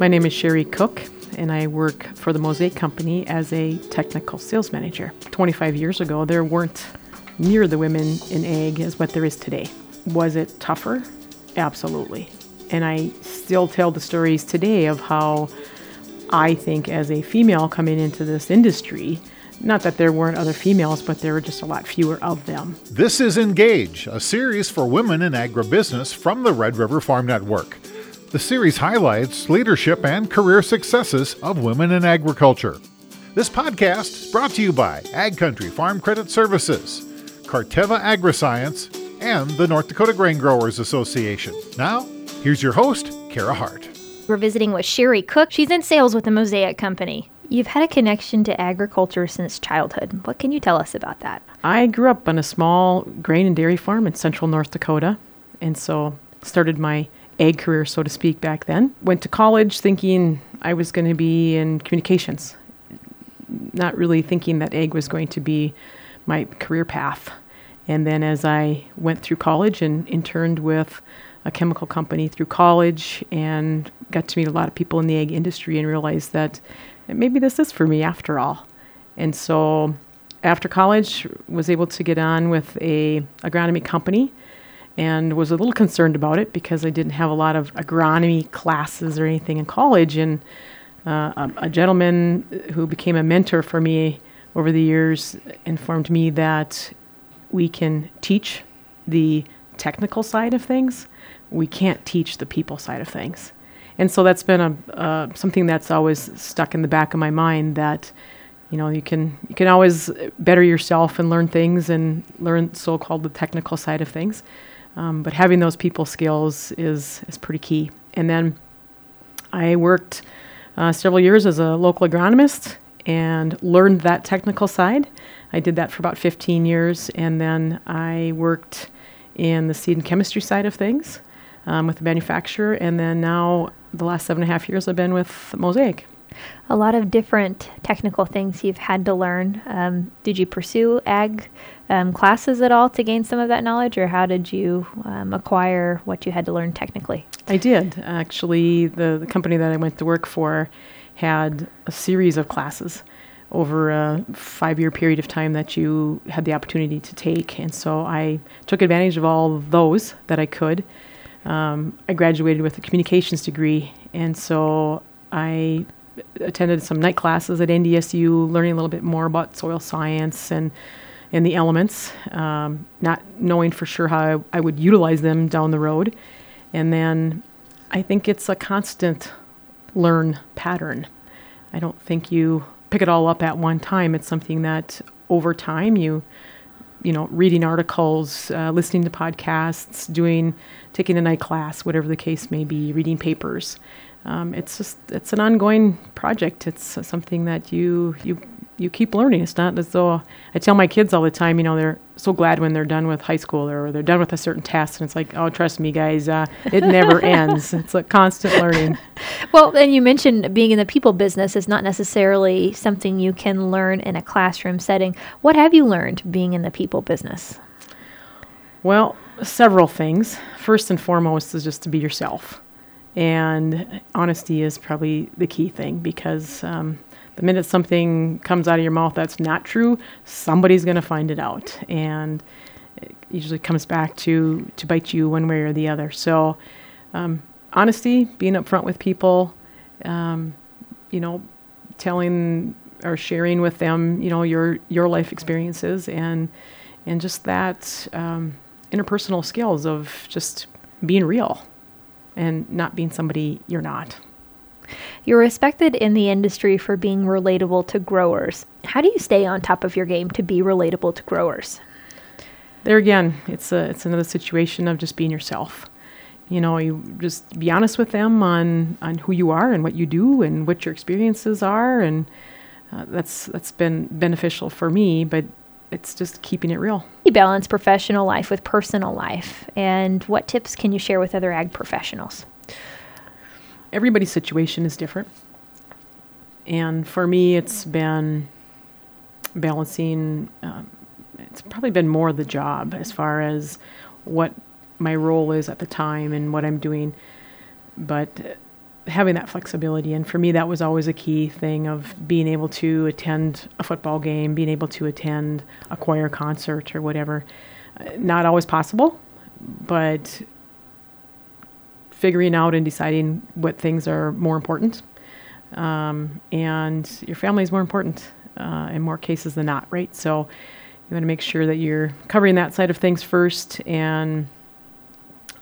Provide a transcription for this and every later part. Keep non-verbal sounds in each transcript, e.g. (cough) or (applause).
My name is Sherry Cook, and I work for the Mosaic Company as a technical sales manager. 25 years ago, there weren't near the women in ag as what there is today. Was it tougher? Absolutely. And I still tell the stories today of how I think, as a female coming into this industry, not that there weren't other females, but there were just a lot fewer of them. This is Engage, a series for women in agribusiness from the Red River Farm Network. The series highlights leadership and career successes of women in agriculture. This podcast is brought to you by Ag Country Farm Credit Services, Corteva Agriscience, and the North Dakota Grain Growers Association. Now, here's your host, Kara Hart. We're visiting with Sherry Cook. She's in sales with the Mosaic Company. You've had a connection to agriculture since childhood. What can you tell us about that? I grew up on a small grain and dairy farm in central North Dakota, and so started my ag career, so to speak, back then. Went to college thinking I was going to be in communications, not really thinking that ag was going to be my career path. And then as I went through college and interned with a chemical company through college and got to meet a lot of people in the ag industry and realized that maybe this is for me after all. And so after college was able to get on with a agronomy company and was a little concerned about it because I didn't have a lot of agronomy classes or anything in college and uh, a, a gentleman who became a mentor for me over the years informed me that we can teach the technical side of things we can't teach the people side of things. And so that's been a uh, something that's always stuck in the back of my mind that you know you can you can always better yourself and learn things and learn so-called the technical side of things. Um, but having those people skills is is pretty key. And then I worked uh, several years as a local agronomist and learned that technical side. I did that for about 15 years, and then I worked in the seed and chemistry side of things um, with the manufacturer, and then now the last seven and a half years I've been with Mosaic. A lot of different technical things you've had to learn. Um, did you pursue ag um, classes at all to gain some of that knowledge, or how did you um, acquire what you had to learn technically? I did. Actually, the, the company that I went to work for had a series of classes over a five year period of time that you had the opportunity to take. And so I took advantage of all of those that I could. Um, I graduated with a communications degree, and so I attended some night classes at NDSU, learning a little bit more about soil science and and the elements, um, not knowing for sure how I, I would utilize them down the road. And then I think it's a constant learn pattern. I don't think you pick it all up at one time. It's something that over time you you know, reading articles, uh, listening to podcasts, doing, taking a night class, whatever the case may be, reading papers. Um, it's just it's an ongoing project. It's something that you you you keep learning. It's not as though I tell my kids all the time, you know, they're so glad when they're done with high school or they're done with a certain test, and it's like, oh, trust me, guys, uh, it never (laughs) ends. It's like constant learning. Well, and you mentioned being in the people business is not necessarily something you can learn in a classroom setting. What have you learned being in the people business? Well, several things. First and foremost is just to be yourself. And honesty is probably the key thing because um, the minute something comes out of your mouth that's not true, somebody's going to find it out, and it usually comes back to to bite you one way or the other. So, um, honesty, being upfront with people, um, you know, telling or sharing with them, you know, your your life experiences and and just that um, interpersonal skills of just being real and not being somebody you're not. You're respected in the industry for being relatable to growers. How do you stay on top of your game to be relatable to growers? There again, it's a, it's another situation of just being yourself. You know, you just be honest with them on on who you are and what you do and what your experiences are, and uh, that's that's been beneficial for me. But it's just keeping it real. You balance professional life with personal life, and what tips can you share with other ag professionals? Everybody's situation is different. And for me, it's been balancing, um, it's probably been more the job as far as what my role is at the time and what I'm doing. But having that flexibility. And for me, that was always a key thing of being able to attend a football game, being able to attend a choir concert or whatever. Uh, not always possible, but figuring out and deciding what things are more important. Um, and your family is more important uh, in more cases than not, right? So you want to make sure that you're covering that side of things first. And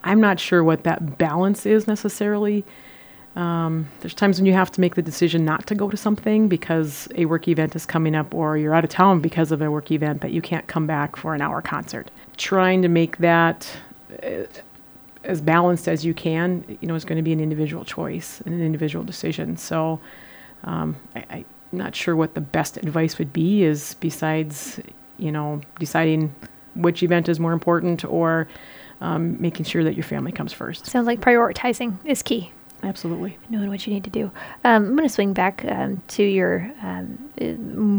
I'm not sure what that balance is necessarily. Um, there's times when you have to make the decision not to go to something because a work event is coming up, or you're out of town because of a work event that you can't come back for an hour concert. Trying to make that uh, as balanced as you can, you know, is going to be an individual choice and an individual decision. So, um, I, I'm not sure what the best advice would be. Is besides, you know, deciding which event is more important, or um, making sure that your family comes first. Sounds like prioritizing is key. Absolutely. Knowing what you need to do. Um, I'm going to swing back um, to your um,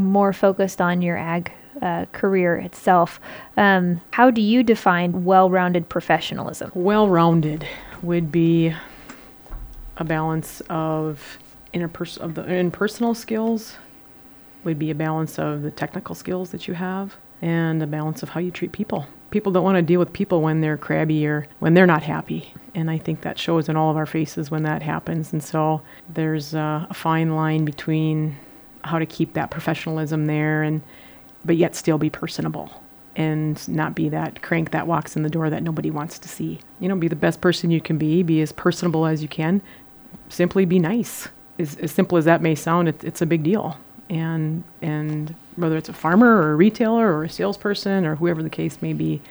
more focused on your ag uh, career itself. Um, how do you define well rounded professionalism? Well rounded would be a balance of interpers- of the interpersonal skills, would be a balance of the technical skills that you have, and a balance of how you treat people. People don't want to deal with people when they're crabby or when they're not happy and I think that shows in all of our faces when that happens. And so there's a, a fine line between how to keep that professionalism there and but yet still be personable and not be that crank that walks in the door that nobody wants to see. You know, be the best person you can be, be as personable as you can, simply be nice. As, as simple as that may sound, it, it's a big deal. And and whether it's a farmer or a retailer or a salesperson or whoever the case may be,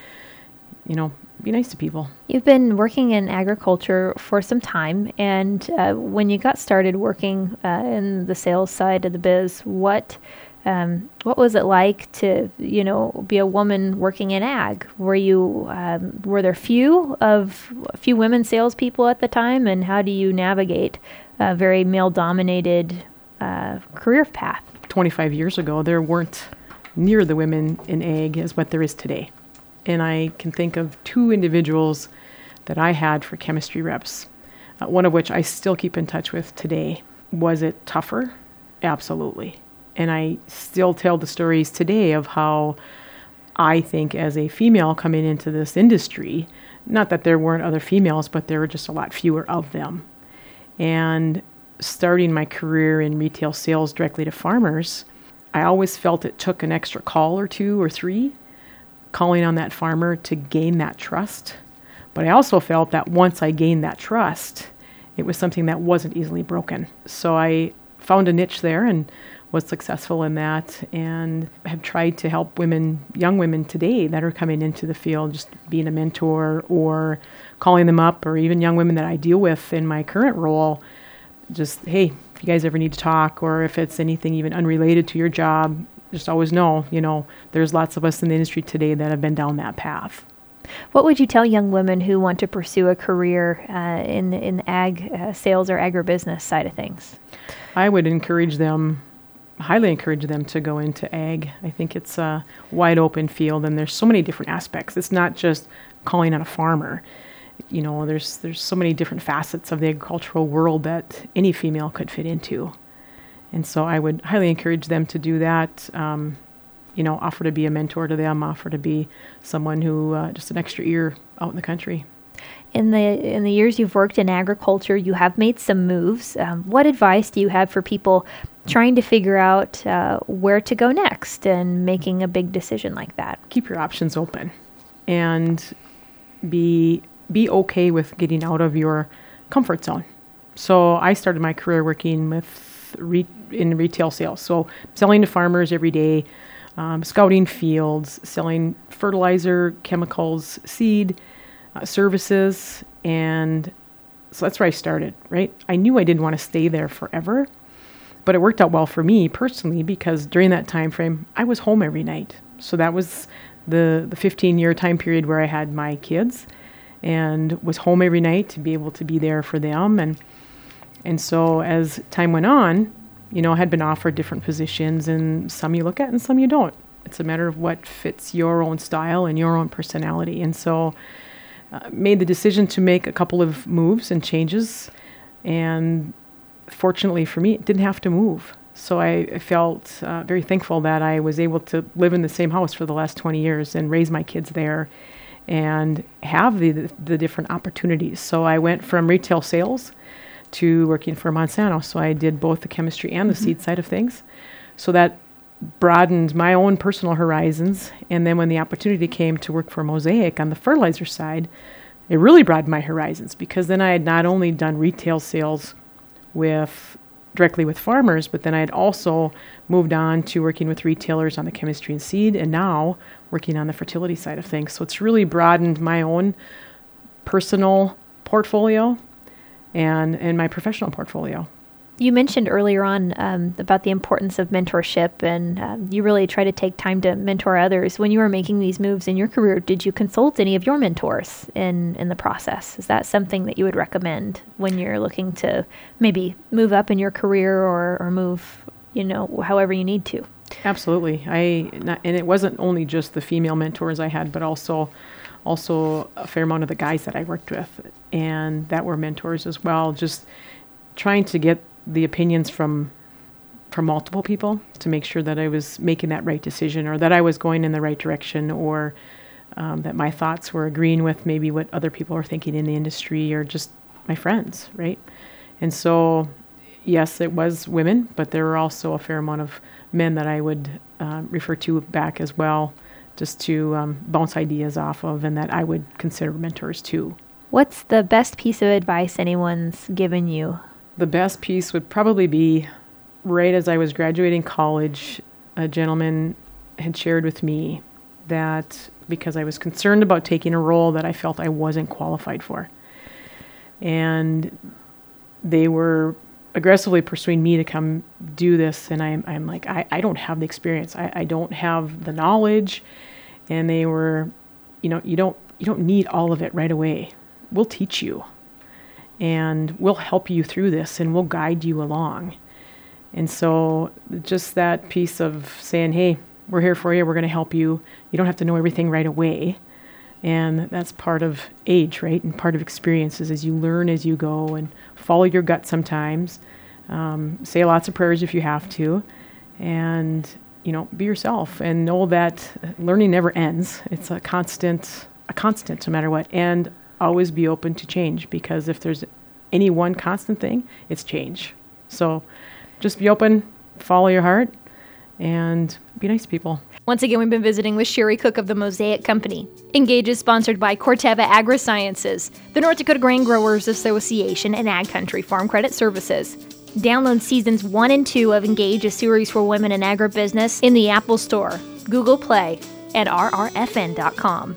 you know, be nice to people. You've been working in agriculture for some time, and uh, when you got started working uh, in the sales side of the biz, what um, what was it like to you know be a woman working in ag? Were you um, were there few of few women salespeople at the time, and how do you navigate a very male dominated uh, career path? 25 years ago, there weren't near the women in ag as what there is today. And I can think of two individuals that I had for chemistry reps, uh, one of which I still keep in touch with today. Was it tougher? Absolutely. And I still tell the stories today of how I think, as a female coming into this industry, not that there weren't other females, but there were just a lot fewer of them. And starting my career in retail sales directly to farmers, I always felt it took an extra call or two or three calling on that farmer to gain that trust. But I also felt that once I gained that trust, it was something that wasn't easily broken. So I found a niche there and was successful in that and have tried to help women, young women today that are coming into the field, just being a mentor or calling them up, or even young women that I deal with in my current role. Just, hey, if you guys ever need to talk, or if it's anything even unrelated to your job, just always know, you know, there's lots of us in the industry today that have been down that path. What would you tell young women who want to pursue a career uh, in in ag uh, sales or agribusiness side of things? I would encourage them, highly encourage them to go into ag. I think it's a wide open field, and there's so many different aspects. It's not just calling on a farmer. You know, there's there's so many different facets of the agricultural world that any female could fit into. And so I would highly encourage them to do that. Um, you know, offer to be a mentor to them, offer to be someone who uh, just an extra ear out in the country. In the in the years you've worked in agriculture, you have made some moves. Um, what advice do you have for people trying to figure out uh, where to go next and making a big decision like that? Keep your options open, and be be okay with getting out of your comfort zone. So I started my career working with re- in retail sales, so selling to farmers every day, um, scouting fields, selling fertilizer, chemicals, seed, uh, services, and so that's where I started. Right, I knew I didn't want to stay there forever, but it worked out well for me personally because during that time frame, I was home every night. So that was the the 15 year time period where I had my kids and was home every night to be able to be there for them and and so as time went on you know, I had been offered different positions, and some you look at and some you don't. It's a matter of what fits your own style and your own personality. And so, uh, made the decision to make a couple of moves and changes. And fortunately for me, it didn't have to move. So I, I felt uh, very thankful that I was able to live in the same house for the last 20 years and raise my kids there and have the, the, different opportunities. So I went from retail sales to working for Monsanto. So I did both the chemistry and the mm-hmm. seed side of things. So that broadened my own personal horizons. And then when the opportunity came to work for Mosaic on the fertilizer side, it really broadened my horizons because then I had not only done retail sales with directly with farmers, but then I had also moved on to working with retailers on the chemistry and seed, and now working on the fertility side of things. So it's really broadened my own personal portfolio and and my professional portfolio. You mentioned earlier on um, about the importance of mentorship, and um, you really try to take time to mentor others. When you were making these moves in your career, did you consult any of your mentors in in the process? Is that something that you would recommend when you're looking to maybe move up in your career or or move, you know, however you need to? Absolutely. I not, and it wasn't only just the female mentors I had, but also also a fair amount of the guys that I worked with, and that were mentors as well. Just trying to get the opinions from from multiple people to make sure that I was making that right decision or that I was going in the right direction or um, that my thoughts were agreeing with maybe what other people are thinking in the industry or just my friends, right? And so, yes, it was women, but there were also a fair amount of men that I would uh, refer to back as well, just to um, bounce ideas off of and that I would consider mentors too. What's the best piece of advice anyone's given you the best piece would probably be right as I was graduating college, a gentleman had shared with me that because I was concerned about taking a role that I felt I wasn't qualified for. And they were aggressively pursuing me to come do this. And I'm, I'm like, I, I don't have the experience. I, I don't have the knowledge. And they were, you know, you don't, you don't need all of it right away. We'll teach you and we'll help you through this and we'll guide you along. And so, just that piece of saying, hey, we're here for you, we're going to help you. You don't have to know everything right away. And that's part of age, right? And part of experiences as you learn as you go and follow your gut sometimes. Um, say lots of prayers if you have to. And, you know, be yourself and know that learning never ends. It's a constant, a constant no matter what. And always be open to change because if there's any one constant thing, it's change. So just be open, follow your heart, and be nice to people. Once again, we've been visiting with Sherry Cook of the Mosaic Company. Engage is sponsored by Corteva Agrisciences, the North Dakota Grain Growers Association, and Ag Country Farm Credit Services. Download seasons one and two of Engage, a series for women in agribusiness, in the Apple Store, Google Play, and rrfn.com.